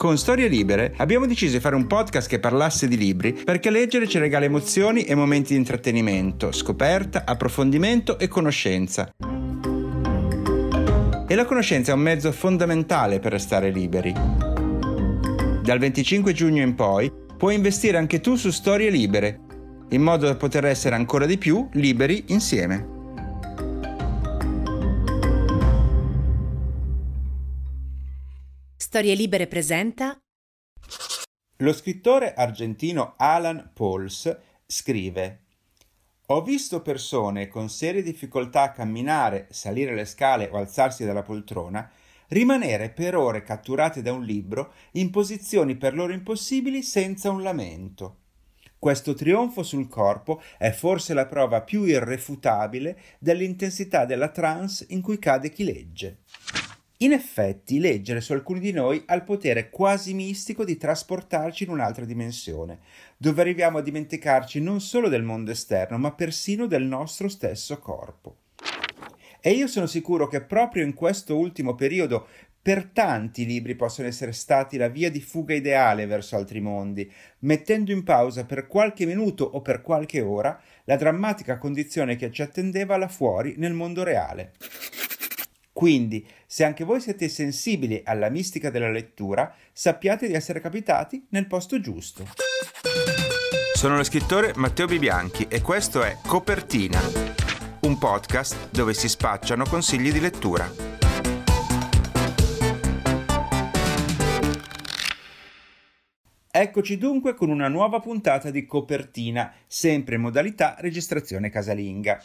Con Storie Libere abbiamo deciso di fare un podcast che parlasse di libri perché leggere ci regala emozioni e momenti di intrattenimento, scoperta, approfondimento e conoscenza. E la conoscenza è un mezzo fondamentale per restare liberi. Dal 25 giugno in poi puoi investire anche tu su Storie Libere, in modo da poter essere ancora di più liberi insieme. Storie Libere presenta Lo scrittore argentino Alan Pauls scrive Ho visto persone con serie difficoltà a camminare, salire le scale o alzarsi dalla poltrona rimanere per ore catturate da un libro in posizioni per loro impossibili senza un lamento. Questo trionfo sul corpo è forse la prova più irrefutabile dell'intensità della trance in cui cade chi legge. In effetti, leggere su alcuni di noi ha il potere quasi mistico di trasportarci in un'altra dimensione, dove arriviamo a dimenticarci non solo del mondo esterno, ma persino del nostro stesso corpo. E io sono sicuro che proprio in questo ultimo periodo per tanti libri possono essere stati la via di fuga ideale verso altri mondi, mettendo in pausa per qualche minuto o per qualche ora la drammatica condizione che ci attendeva là fuori nel mondo reale. Quindi, se anche voi siete sensibili alla mistica della lettura, sappiate di essere capitati nel posto giusto. Sono lo scrittore Matteo Bibianchi e questo è Copertina, un podcast dove si spacciano consigli di lettura. Eccoci dunque con una nuova puntata di Copertina, sempre in modalità registrazione casalinga.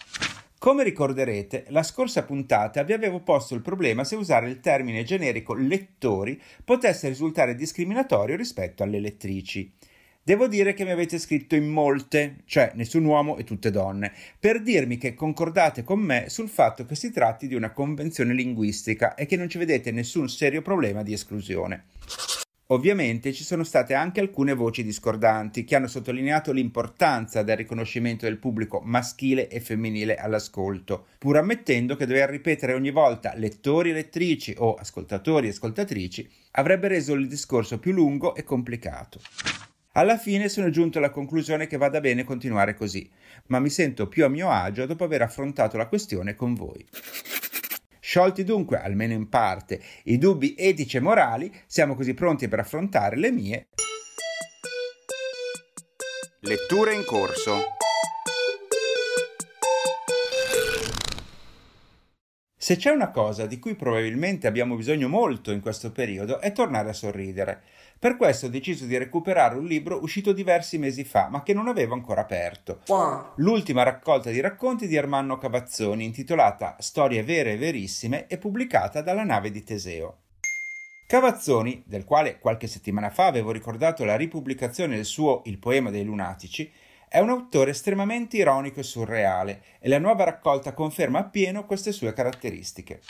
Come ricorderete, la scorsa puntata vi avevo posto il problema se usare il termine generico lettori potesse risultare discriminatorio rispetto alle lettrici. Devo dire che mi avete scritto in molte, cioè nessun uomo e tutte donne, per dirmi che concordate con me sul fatto che si tratti di una convenzione linguistica e che non ci vedete nessun serio problema di esclusione. Ovviamente ci sono state anche alcune voci discordanti che hanno sottolineato l'importanza del riconoscimento del pubblico maschile e femminile all'ascolto, pur ammettendo che dover ripetere ogni volta lettori e lettrici o ascoltatori e ascoltatrici avrebbe reso il discorso più lungo e complicato. Alla fine sono giunto alla conclusione che vada bene continuare così, ma mi sento più a mio agio dopo aver affrontato la questione con voi. Sciolti dunque, almeno in parte, i dubbi etici e morali, siamo così pronti per affrontare le mie letture in corso. Se c'è una cosa di cui probabilmente abbiamo bisogno molto in questo periodo è tornare a sorridere. Per questo ho deciso di recuperare un libro uscito diversi mesi fa, ma che non avevo ancora aperto. L'ultima raccolta di racconti di Ermanno Cavazzoni, intitolata Storie vere e verissime e pubblicata dalla nave di Teseo. Cavazzoni, del quale qualche settimana fa avevo ricordato la ripubblicazione del suo Il poema dei lunatici, è un autore estremamente ironico e surreale e la nuova raccolta conferma appieno queste sue caratteristiche.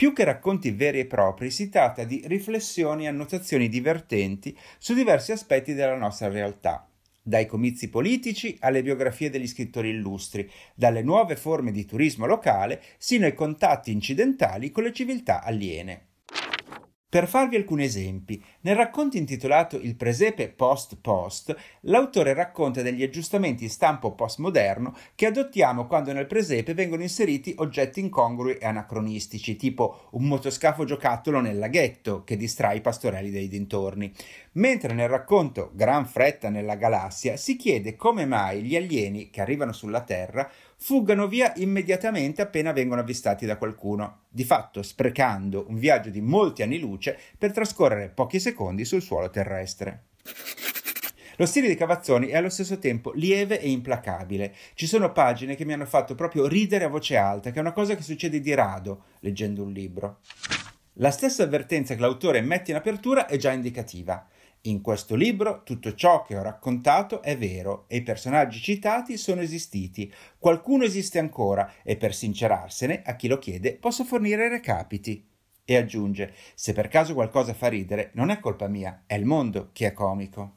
Più che racconti veri e propri, si tratta di riflessioni e annotazioni divertenti su diversi aspetti della nostra realtà, dai comizi politici alle biografie degli scrittori illustri, dalle nuove forme di turismo locale sino ai contatti incidentali con le civiltà aliene. Per farvi alcuni esempi, nel racconto intitolato Il presepe post-post, l'autore racconta degli aggiustamenti stampo postmoderno che adottiamo quando nel presepe vengono inseriti oggetti incongrui e anacronistici, tipo un motoscafo giocattolo nel laghetto che distrae i pastorelli dei dintorni. Mentre nel racconto Gran fretta nella galassia si chiede come mai gli alieni che arrivano sulla Terra fuggano via immediatamente appena vengono avvistati da qualcuno, di fatto sprecando un viaggio di molti anni luce per trascorrere pochi secondi sul suolo terrestre. Lo stile di Cavazzoni è allo stesso tempo lieve e implacabile. Ci sono pagine che mi hanno fatto proprio ridere a voce alta, che è una cosa che succede di rado leggendo un libro. La stessa avvertenza che l'autore mette in apertura è già indicativa. In questo libro tutto ciò che ho raccontato è vero e i personaggi citati sono esistiti. Qualcuno esiste ancora e per sincerarsene, a chi lo chiede, posso fornire recapiti. E aggiunge: Se per caso qualcosa fa ridere, non è colpa mia, è il mondo che è comico.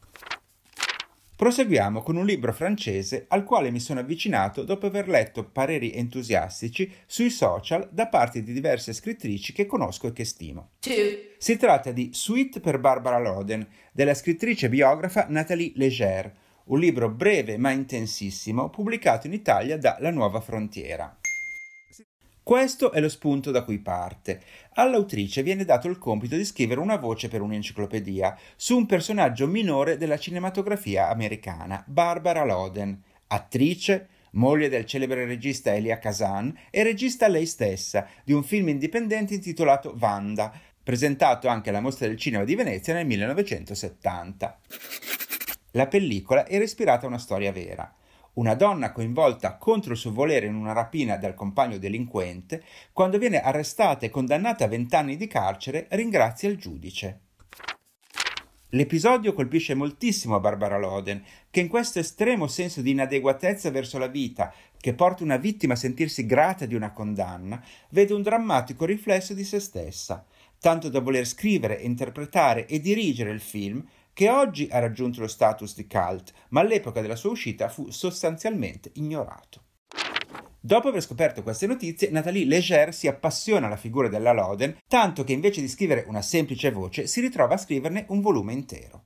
Proseguiamo con un libro francese al quale mi sono avvicinato dopo aver letto pareri entusiastici sui social da parte di diverse scrittrici che conosco e che stimo. Si tratta di Suite per Barbara Loden, della scrittrice biografa Nathalie Leger, un libro breve ma intensissimo pubblicato in Italia da La Nuova Frontiera. Questo è lo spunto da cui parte. All'autrice viene dato il compito di scrivere una voce per un'enciclopedia su un personaggio minore della cinematografia americana, Barbara Loden, attrice, moglie del celebre regista Elia Kazan e regista lei stessa di un film indipendente intitolato Vanda, presentato anche alla Mostra del Cinema di Venezia nel 1970. La pellicola era ispirata a una storia vera una donna coinvolta contro il suo volere in una rapina dal compagno delinquente, quando viene arrestata e condannata a vent'anni di carcere, ringrazia il giudice. L'episodio colpisce moltissimo Barbara Loden, che in questo estremo senso di inadeguatezza verso la vita, che porta una vittima a sentirsi grata di una condanna, vede un drammatico riflesso di se stessa, tanto da voler scrivere, interpretare e dirigere il film che oggi ha raggiunto lo status di cult, ma all'epoca della sua uscita fu sostanzialmente ignorato. Dopo aver scoperto queste notizie, Nathalie Leger si appassiona alla figura della Loden, tanto che invece di scrivere una semplice voce si ritrova a scriverne un volume intero.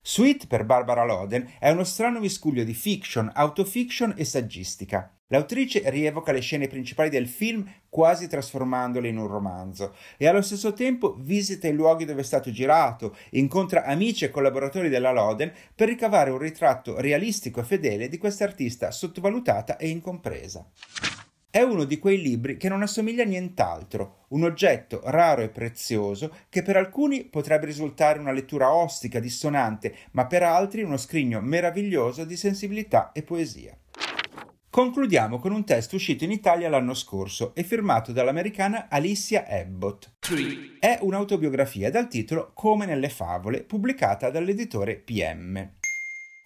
Sweet per Barbara Loden è uno strano miscuglio di fiction, autofiction e saggistica. L'autrice rievoca le scene principali del film quasi trasformandole in un romanzo e allo stesso tempo visita i luoghi dove è stato girato, incontra amici e collaboratori della Loden per ricavare un ritratto realistico e fedele di questa artista sottovalutata e incompresa. È uno di quei libri che non assomiglia a nient'altro, un oggetto raro e prezioso che per alcuni potrebbe risultare una lettura ostica, dissonante, ma per altri uno scrigno meraviglioso di sensibilità e poesia. Concludiamo con un testo uscito in Italia l'anno scorso e firmato dall'americana Alicia Abbott. È un'autobiografia dal titolo Come nelle favole, pubblicata dall'editore PM.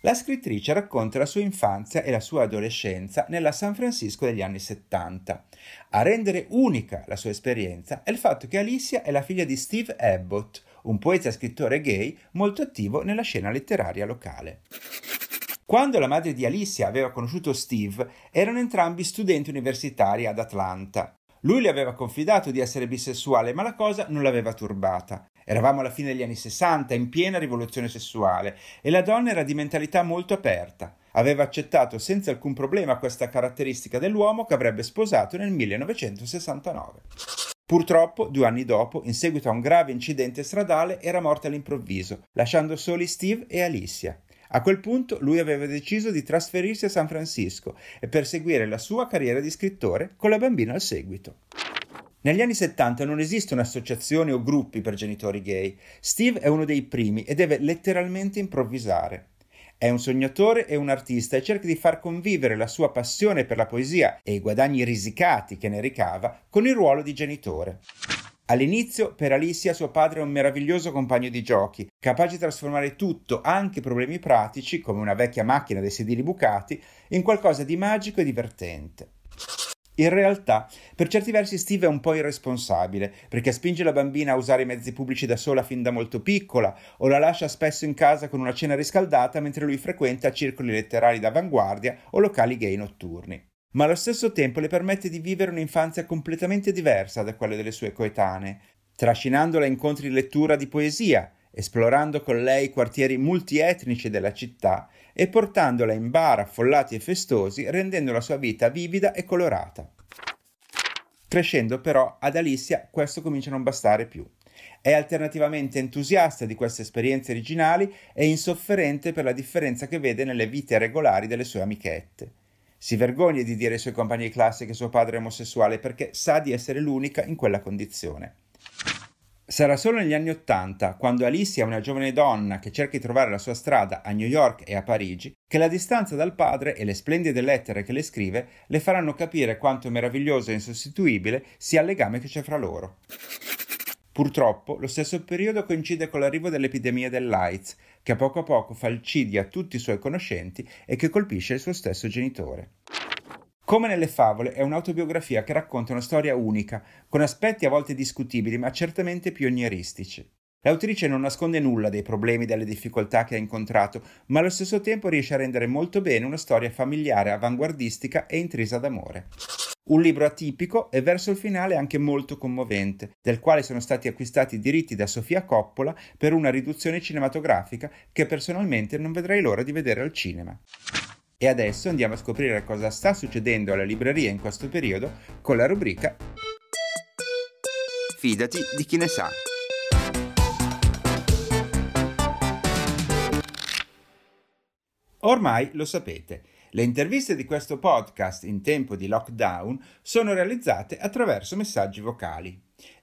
La scrittrice racconta la sua infanzia e la sua adolescenza nella San Francisco degli anni 70. A rendere unica la sua esperienza è il fatto che Alicia è la figlia di Steve Abbott, un poeta e scrittore gay molto attivo nella scena letteraria locale. Quando la madre di Alicia aveva conosciuto Steve, erano entrambi studenti universitari ad Atlanta. Lui le aveva confidato di essere bisessuale, ma la cosa non l'aveva turbata. Eravamo alla fine degli anni 60, in piena rivoluzione sessuale, e la donna era di mentalità molto aperta. Aveva accettato senza alcun problema questa caratteristica dell'uomo che avrebbe sposato nel 1969. Purtroppo, due anni dopo, in seguito a un grave incidente stradale, era morta all'improvviso, lasciando soli Steve e Alicia. A quel punto lui aveva deciso di trasferirsi a San Francisco e perseguire la sua carriera di scrittore con la bambina al seguito. Negli anni 70 non esistono associazioni o gruppi per genitori gay. Steve è uno dei primi e deve letteralmente improvvisare. È un sognatore e un artista e cerca di far convivere la sua passione per la poesia e i guadagni risicati che ne ricava con il ruolo di genitore. All'inizio, per Alicia suo padre è un meraviglioso compagno di giochi, capace di trasformare tutto, anche problemi pratici, come una vecchia macchina dei sedili bucati, in qualcosa di magico e divertente. In realtà, per certi versi Steve è un po' irresponsabile, perché spinge la bambina a usare i mezzi pubblici da sola fin da molto piccola, o la lascia spesso in casa con una cena riscaldata mentre lui frequenta circoli letterari d'avanguardia o locali gay notturni ma allo stesso tempo le permette di vivere un'infanzia completamente diversa da quelle delle sue coetanee, trascinandola a incontri di lettura di poesia, esplorando con lei i quartieri multietnici della città e portandola in bar affollati e festosi, rendendo la sua vita vivida e colorata. Crescendo però ad Alicia questo comincia a non bastare più. È alternativamente entusiasta di queste esperienze originali e insofferente per la differenza che vede nelle vite regolari delle sue amichette. Si vergogna di dire ai suoi compagni di classe che suo padre è omosessuale perché sa di essere l'unica in quella condizione. Sarà solo negli anni Ottanta, quando Alicia è una giovane donna che cerca di trovare la sua strada a New York e a Parigi, che la distanza dal padre e le splendide lettere che le scrive le faranno capire quanto meraviglioso e insostituibile sia il legame che c'è fra loro. Purtroppo, lo stesso periodo coincide con l'arrivo dell'epidemia dell'AIDS, che a poco a poco fa il cidio a tutti i suoi conoscenti e che colpisce il suo stesso genitore. Come nelle favole, è un'autobiografia che racconta una storia unica, con aspetti a volte discutibili ma certamente pionieristici. L'autrice non nasconde nulla dei problemi e delle difficoltà che ha incontrato, ma allo stesso tempo riesce a rendere molto bene una storia familiare, avanguardistica e intrisa d'amore. Un libro atipico e verso il finale anche molto commovente, del quale sono stati acquistati i diritti da Sofia Coppola per una riduzione cinematografica che personalmente non vedrei l'ora di vedere al cinema. E adesso andiamo a scoprire cosa sta succedendo alla libreria in questo periodo con la rubrica Fidati di chi ne sa. Ormai lo sapete, le interviste di questo podcast in tempo di lockdown sono realizzate attraverso messaggi vocali.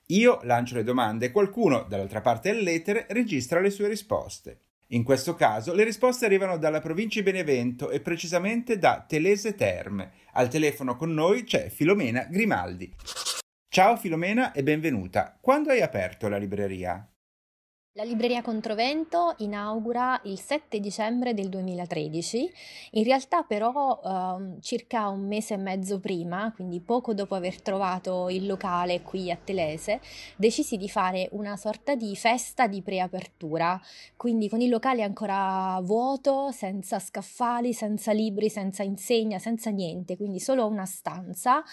Io lancio le domande e qualcuno, dall'altra parte dell'etere, registra le sue risposte. In questo caso le risposte arrivano dalla provincia di Benevento e precisamente da Telese Terme. Al telefono con noi c'è Filomena Grimaldi. Ciao Filomena e benvenuta. Quando hai aperto la libreria? La libreria Controvento inaugura il 7 dicembre del 2013, in realtà però eh, circa un mese e mezzo prima, quindi poco dopo aver trovato il locale qui a Telese, decisi di fare una sorta di festa di preapertura, quindi con il locale ancora vuoto, senza scaffali, senza libri, senza insegna, senza niente, quindi solo una stanza.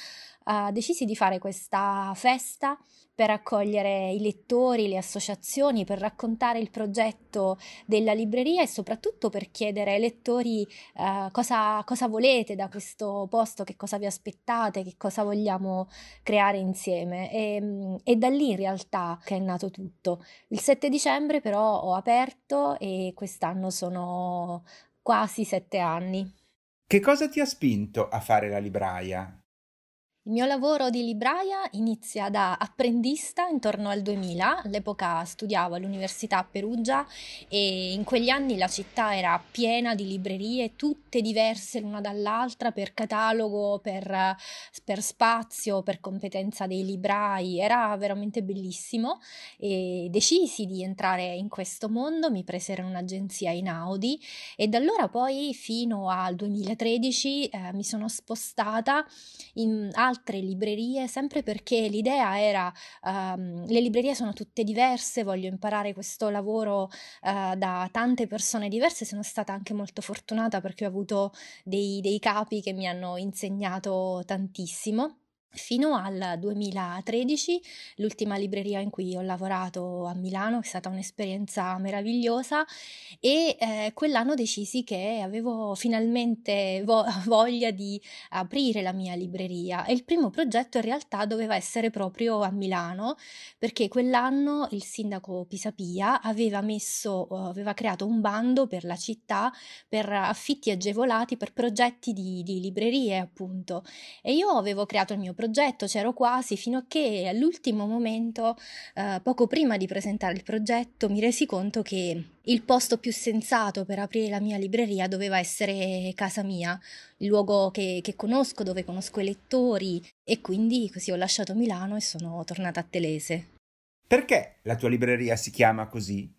Eh, decisi di fare questa festa per accogliere i lettori, le associazioni, per raccontare il progetto della libreria e soprattutto per chiedere ai lettori eh, cosa, cosa volete da questo posto, che cosa vi aspettate, che cosa vogliamo creare insieme. E, mm, e da lì in realtà che è nato tutto. Il 7 dicembre però ho aperto e quest'anno sono quasi sette anni. Che cosa ti ha spinto a fare la libraia? Il mio lavoro di libraia inizia da apprendista intorno al 2000, all'epoca studiavo all'Università a Perugia e in quegli anni la città era piena di librerie, tutte diverse l'una dall'altra per catalogo, per, per spazio, per competenza dei librai, era veramente bellissimo e decisi di entrare in questo mondo, mi presero in un'agenzia in Audi e da allora poi fino al 2013 eh, mi sono spostata in librerie, sempre perché l'idea era um, le librerie sono tutte diverse, voglio imparare questo lavoro uh, da tante persone diverse, sono stata anche molto fortunata perché ho avuto dei, dei capi che mi hanno insegnato tantissimo fino al 2013, l'ultima libreria in cui ho lavorato a Milano, è stata un'esperienza meravigliosa e eh, quell'anno decisi che avevo finalmente vo- voglia di aprire la mia libreria. E il primo progetto in realtà doveva essere proprio a Milano perché quell'anno il sindaco Pisapia aveva messo, aveva creato un bando per la città per affitti agevolati per progetti di, di librerie appunto. E io avevo creato il mio progetto progetto, c'ero quasi, fino a che all'ultimo momento, eh, poco prima di presentare il progetto, mi resi conto che il posto più sensato per aprire la mia libreria doveva essere casa mia, il luogo che, che conosco, dove conosco i lettori e quindi così ho lasciato Milano e sono tornata a Telese. Perché la tua libreria si chiama così?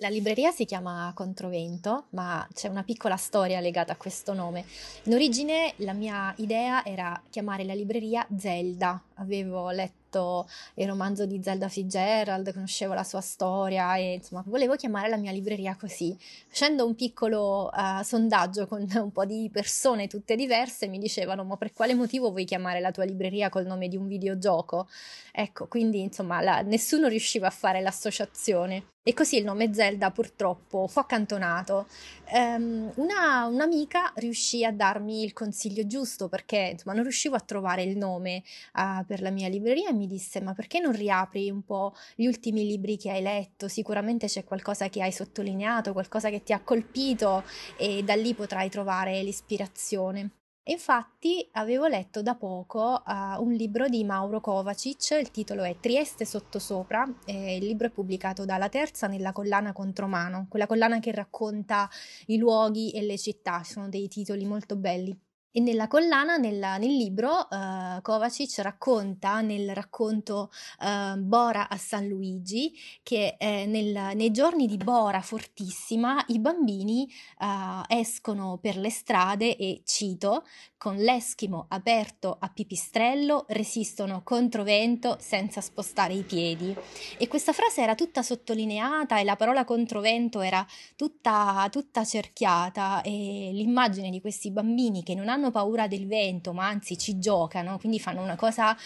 La libreria si chiama Controvento, ma c'è una piccola storia legata a questo nome. In origine la mia idea era chiamare la libreria Zelda. Avevo letto il romanzo di Zelda Fitzgerald, conoscevo la sua storia e insomma volevo chiamare la mia libreria così. Facendo un piccolo uh, sondaggio con un po' di persone tutte diverse mi dicevano ma per quale motivo vuoi chiamare la tua libreria col nome di un videogioco? Ecco, quindi insomma la, nessuno riusciva a fare l'associazione. E così il nome Zelda purtroppo fu accantonato. Um, una, un'amica riuscì a darmi il consiglio giusto perché insomma non riuscivo a trovare il nome uh, per la mia libreria e mi disse ma perché non riapri un po' gli ultimi libri che hai letto? Sicuramente c'è qualcosa che hai sottolineato, qualcosa che ti ha colpito e da lì potrai trovare l'ispirazione. Infatti avevo letto da poco uh, un libro di Mauro Kovacic, il titolo è Trieste sottosopra, eh, il libro è pubblicato dalla Terza nella collana Contromano, quella collana che racconta i luoghi e le città, sono dei titoli molto belli. E nella collana, nella, nel libro, uh, Kovacic racconta nel racconto uh, Bora a San Luigi che eh, nel, nei giorni di Bora fortissima i bambini uh, escono per le strade e, cito, con l'eschimo aperto a pipistrello resistono contro vento senza spostare i piedi. E questa frase era tutta sottolineata e la parola controvento era tutta, tutta cerchiata e l'immagine di questi bambini che non hanno hanno paura del vento, ma anzi ci giocano, quindi fanno una cosa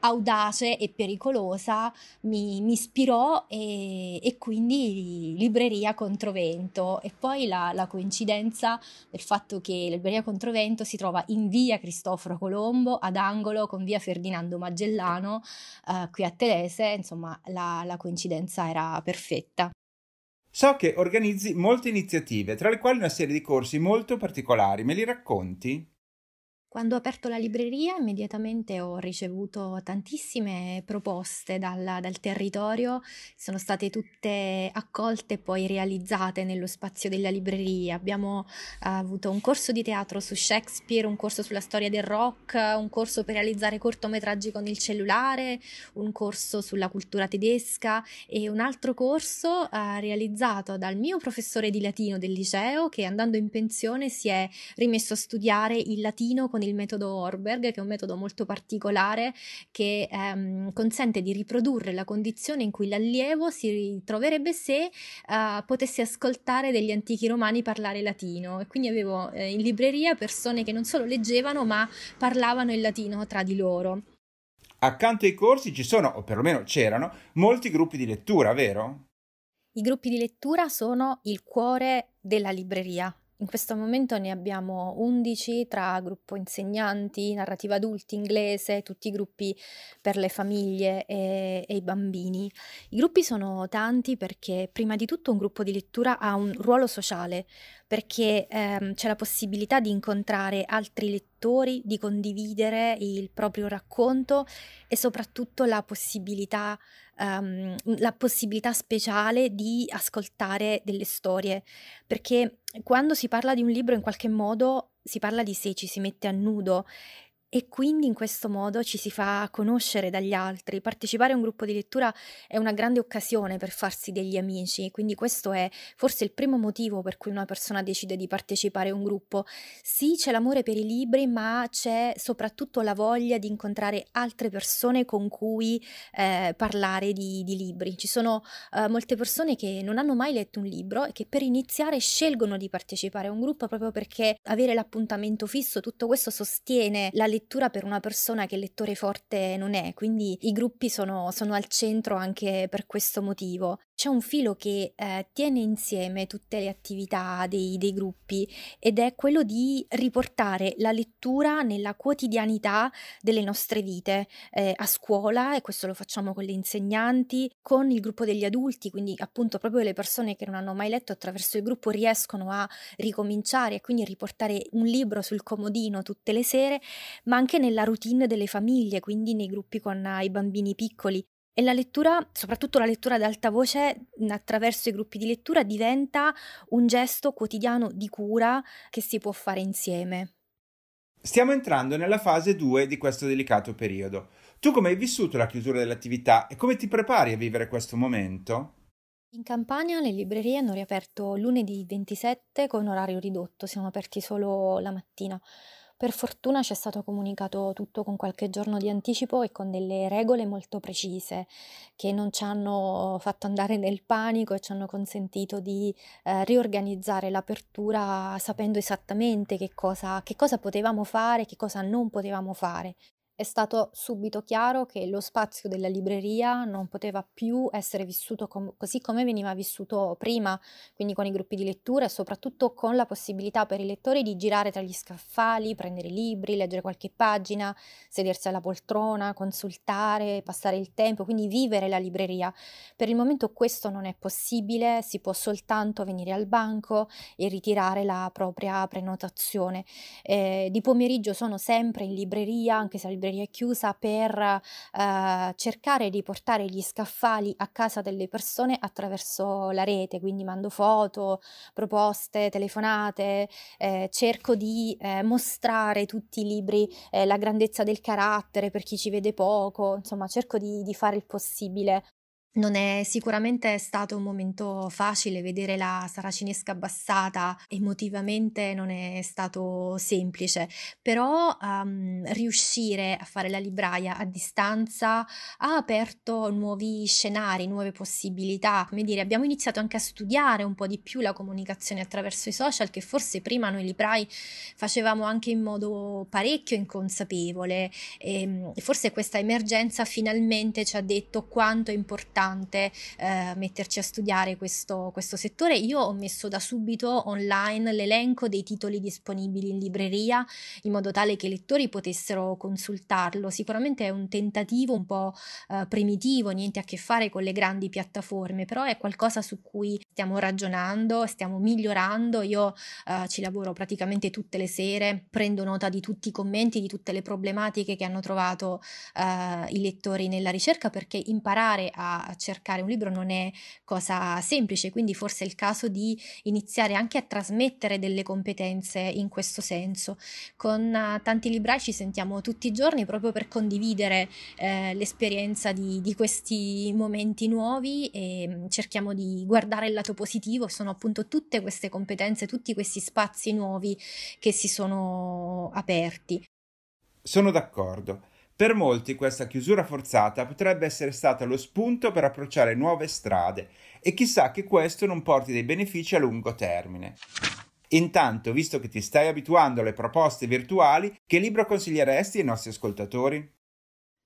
audace e pericolosa, mi, mi ispirò e, e, quindi libreria controvento. E poi la, la, coincidenza del fatto che la libreria controvento si trova in via Cristoforo Colombo, ad angolo con via Ferdinando Magellano, eh, qui a Telese, insomma la, la coincidenza era perfetta. So che organizzi molte iniziative, tra le quali una serie di corsi molto particolari. Me li racconti? Quando ho aperto la libreria immediatamente ho ricevuto tantissime proposte dal, dal, territorio, sono state tutte accolte e poi realizzate nello spazio della libreria. Abbiamo uh, avuto un corso di teatro su Shakespeare, un corso sulla storia del rock, un corso per realizzare cortometraggi con il cellulare, un corso sulla cultura tedesca e un altro corso uh, realizzato dal mio professore di latino del liceo che andando in pensione si è rimesso a studiare il latino con il metodo Orberg, che è un metodo molto particolare che ehm, consente di riprodurre la condizione in cui l'allievo si troverebbe se uh, potesse ascoltare degli antichi romani parlare latino. E quindi avevo eh, in libreria persone che non solo leggevano ma parlavano il latino tra di loro. Accanto ai corsi ci sono, o perlomeno c'erano, molti gruppi di lettura, vero? I gruppi di lettura sono il cuore della libreria, in questo momento ne abbiamo 11 tra gruppo insegnanti, narrativa adulti, inglese, tutti i gruppi per le famiglie e, e, i bambini. I gruppi sono tanti perché prima di tutto un gruppo di lettura ha un ruolo sociale, perché ehm, c'è la possibilità di incontrare altri lettori, di condividere il proprio racconto e soprattutto la possibilità um, la possibilità speciale di ascoltare delle storie, perché quando si parla di un libro in qualche modo si parla di sé, ci si mette a nudo e quindi in questo modo ci si fa conoscere dagli altri. Partecipare a un gruppo di lettura è una grande occasione per farsi degli amici, quindi questo è forse il primo motivo per cui una persona decide di partecipare a un gruppo. Sì, c'è l'amore per i libri, ma c'è soprattutto la voglia di incontrare altre persone con cui eh, parlare di, di, libri. Ci sono eh, molte persone che non hanno mai letto un libro e che per iniziare scelgono di partecipare a un gruppo proprio perché avere l'appuntamento fisso, tutto questo sostiene la lettura lettura per una persona che lettore forte non è, quindi i gruppi sono, sono al centro anche per questo motivo. C'è un filo che eh, tiene insieme tutte le attività dei, dei, gruppi ed è quello di riportare la lettura nella quotidianità delle nostre vite, eh, a scuola, e questo lo facciamo con le insegnanti, con il gruppo degli adulti, quindi appunto proprio le persone che non hanno mai letto attraverso il gruppo riescono a ricominciare e quindi riportare un libro sul comodino tutte le sere, ma anche nella routine delle famiglie, quindi nei gruppi con i bambini piccoli. E la lettura, soprattutto la lettura ad alta voce, attraverso i gruppi di lettura, diventa un gesto quotidiano di cura che si può fare insieme. Stiamo entrando nella fase 2 di questo delicato periodo. Tu come hai vissuto la chiusura dell'attività e come ti prepari a vivere questo momento? In Campania le librerie hanno riaperto lunedì 27 con orario ridotto, siamo aperti solo la mattina. Per fortuna ci è stato comunicato tutto con qualche giorno di anticipo e con delle regole molto precise che non ci hanno fatto andare nel panico e ci hanno consentito di eh, riorganizzare l'apertura sapendo esattamente che cosa, che cosa potevamo fare, che cosa non potevamo fare. È stato subito chiaro che lo spazio della libreria non poteva più essere vissuto com- così come veniva vissuto prima, quindi con i gruppi di lettura e soprattutto con la possibilità per i lettori di girare tra gli scaffali, prendere libri, leggere qualche pagina, sedersi alla poltrona, consultare, passare il tempo, quindi vivere la libreria. Per il momento questo non è possibile, si può soltanto venire al banco e ritirare la propria prenotazione. Eh, di pomeriggio sono sempre in libreria, anche se libreria libreria chiusa per eh, cercare di portare gli scaffali a casa delle persone attraverso la rete, quindi mando foto, proposte, telefonate, eh, cerco di eh, mostrare tutti i libri, eh, la grandezza del carattere per chi ci vede poco, insomma cerco di, di fare il possibile non è sicuramente stato un momento facile vedere la saracinesca abbassata, emotivamente non è stato semplice, però um, riuscire a fare la libraia a distanza ha aperto nuovi scenari, nuove possibilità. Come dire, abbiamo iniziato anche a studiare un po' di più la comunicazione attraverso i social che forse prima noi librai facevamo anche in modo parecchio inconsapevole e forse questa emergenza finalmente ci ha detto quanto è importante importante eh, metterci a studiare questo, questo settore. Io ho messo da subito online l'elenco dei titoli disponibili in libreria in modo tale che i lettori potessero consultarlo. Sicuramente è un tentativo un po' eh, primitivo, niente a che fare con le grandi piattaforme, però è qualcosa su cui stiamo ragionando, stiamo migliorando. Io eh, ci lavoro praticamente tutte le sere, prendo nota di tutti i commenti, di tutte le problematiche che hanno trovato eh, i lettori nella ricerca perché imparare a cercare un libro non è cosa semplice, quindi forse è il caso di iniziare anche a trasmettere delle competenze in questo senso. Con uh, tanti librai ci sentiamo tutti i giorni proprio per condividere eh, l'esperienza di, di, questi momenti nuovi e mm, cerchiamo di guardare il lato positivo, sono appunto tutte queste competenze, tutti questi spazi nuovi che si sono aperti. Sono d'accordo. Per molti questa chiusura forzata potrebbe essere stata lo spunto per approcciare nuove strade e chissà che questo non porti dei benefici a lungo termine. Intanto, visto che ti stai abituando alle proposte virtuali, che libro consiglieresti ai nostri ascoltatori?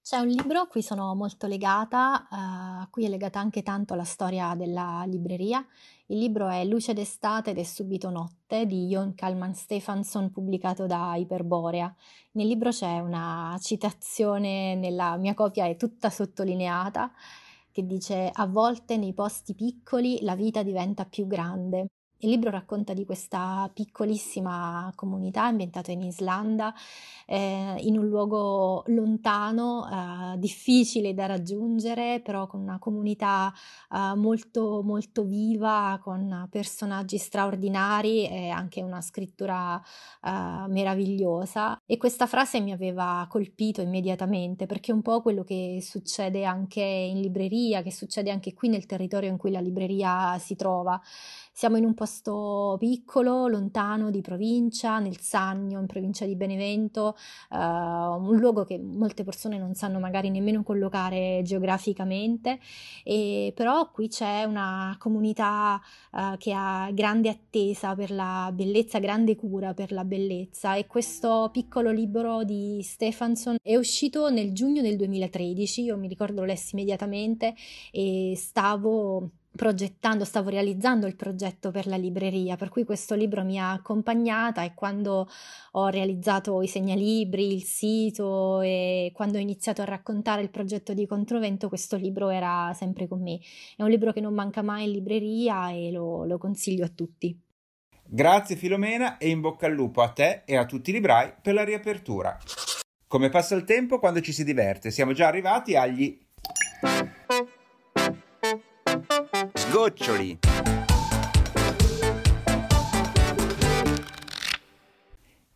C'è un libro a cui sono molto legata, uh, a cui è legata anche tanto la storia della libreria. Il libro è Luce d'estate ed è subito notte di Jon Kalman Stefansson pubblicato da Iperborea. Nel libro c'è una citazione, nella mia copia è tutta sottolineata, che dice a volte nei posti piccoli la vita diventa più grande. Il libro racconta di questa piccolissima comunità ambientata in Islanda, eh, in un luogo lontano, eh, difficile da raggiungere, però con una comunità eh, molto, molto viva, con personaggi straordinari e anche una scrittura eh, meravigliosa. E questa frase mi aveva colpito immediatamente perché è un po' quello che succede anche in libreria, che succede anche qui nel territorio in cui la libreria si trova. Siamo in un posto piccolo, lontano di provincia, nel Sannio, in provincia di Benevento, uh, un luogo che molte persone non sanno magari nemmeno collocare geograficamente, e, però qui c'è una comunità uh, che ha grande attesa per la bellezza, grande cura per la bellezza. E questo piccolo libro di Stefanson è uscito nel giugno del 2013, io mi ricordo lo lessi immediatamente e stavo progettando, stavo realizzando il progetto per la libreria, per cui questo libro mi ha accompagnata e quando ho realizzato i segnalibri, il sito e quando ho iniziato a raccontare il progetto di Controvento, questo libro era sempre con me. È un libro che non manca mai in libreria e lo, lo consiglio a tutti. Grazie Filomena e in bocca al lupo a te e a tutti i librai per la riapertura. Come passa il tempo quando ci si diverte? Siamo già arrivati agli sgoccioli.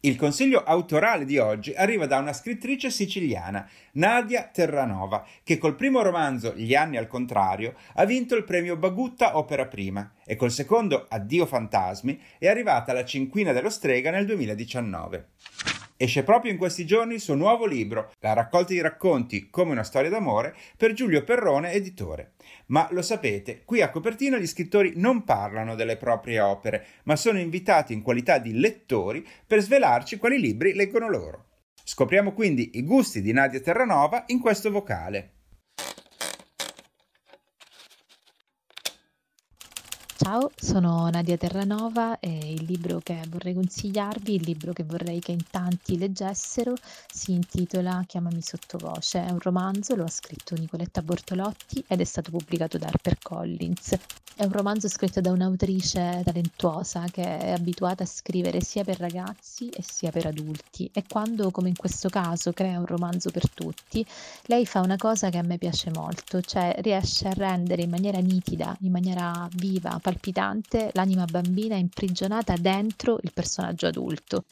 Il consiglio autorale di oggi arriva da una scrittrice siciliana, Nadia Terranova, che col primo romanzo Gli anni al contrario ha vinto il premio Bagutta Opera Prima e col secondo Addio Fantasmi è arrivata alla cinquina dello Strega nel 2019. Esce proprio in questi giorni il suo nuovo libro, la raccolta di racconti Come una storia d'amore, per Giulio Perrone, editore. Ma lo sapete, qui a copertina gli scrittori non parlano delle proprie opere, ma sono invitati in qualità di lettori per svelarci quali libri leggono loro. Scopriamo quindi i gusti di Nadia Terranova in questo vocale. Ciao, sono Nadia Terranova e il libro che vorrei consigliarvi, il libro che vorrei che in tanti leggessero, si intitola Chiamami sottovoce. È un romanzo, lo ha scritto Nicoletta Bortolotti ed è stato pubblicato da HarperCollins. È un romanzo scritto da un'autrice talentuosa che è abituata a scrivere sia per ragazzi e sia per adulti e quando, come in questo caso, crea un romanzo per tutti, lei fa una cosa che a me piace molto, cioè riesce a rendere in maniera nitida, in maniera viva, palpitante l'anima bambina imprigionata dentro il personaggio adulto.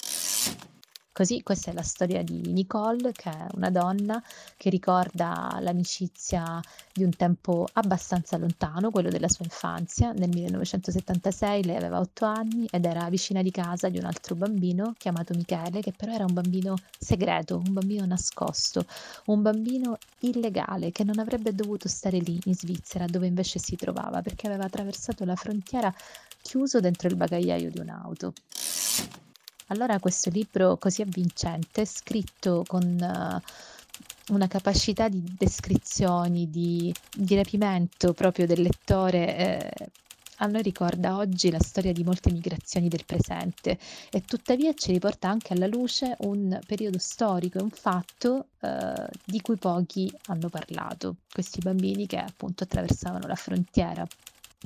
Così questa è la storia di Nicole, che è una donna che ricorda l'amicizia di un tempo abbastanza lontano, quello della sua infanzia. Nel 1976 lei aveva otto anni ed era vicina di casa di un altro bambino chiamato Michele, che però era un bambino segreto, un bambino nascosto, un bambino illegale che non avrebbe dovuto stare lì in Svizzera, dove invece si trovava, perché aveva attraversato la frontiera chiuso dentro il bagagliaio di un'auto. Allora questo libro così avvincente, scritto con uh, una capacità di descrizioni, di, di rapimento proprio del lettore, eh, a noi ricorda oggi la storia di molte migrazioni del presente e tuttavia ci riporta anche alla luce un periodo storico e un fatto eh, di cui pochi hanno parlato. Questi bambini che appunto attraversavano la frontiera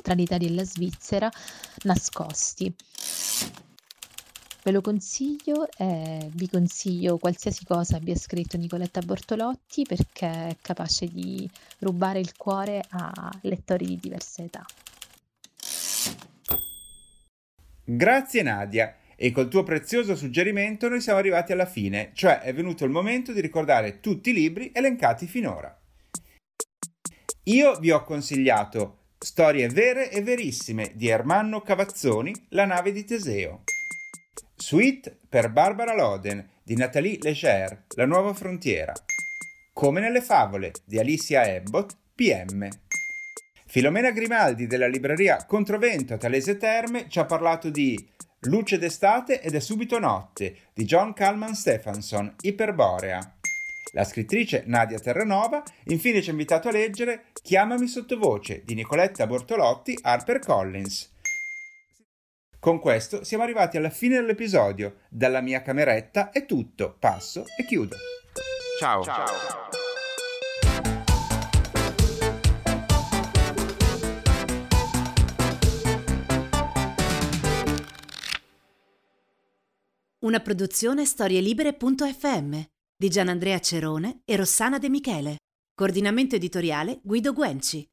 tra l'Italia e la Svizzera nascosti. Ve lo consiglio e vi consiglio qualsiasi cosa abbia scritto Nicoletta Bortolotti perché è capace di rubare il cuore a lettori di diverse età. Grazie Nadia. E col tuo prezioso suggerimento noi siamo arrivati alla fine, cioè è venuto il momento di ricordare tutti i libri elencati finora. Io vi ho consigliato Storie vere e verissime di Ermanno Cavazzoni, La nave di Teseo. Suite per Barbara Loden di Nathalie Leger, La nuova frontiera. Come nelle favole di Alicia Ebbot, PM. Filomena Grimaldi della libreria Controvento a Talese Terme ci ha parlato di Luce d'estate ed è subito notte di John Calman Stephenson, Iperborea. La scrittrice Nadia Terranova infine ci ha invitato a leggere Chiamami sottovoce di Nicoletta Bortolotti, HarperCollins. Con questo siamo arrivati alla fine dell'episodio. Dalla mia cameretta è tutto. Passo e chiudo. Ciao. Ciao. Una produzione storielibere.fm di Gianandrea Cerone e Rossana De Michele. Coordinamento editoriale Guido Guenci.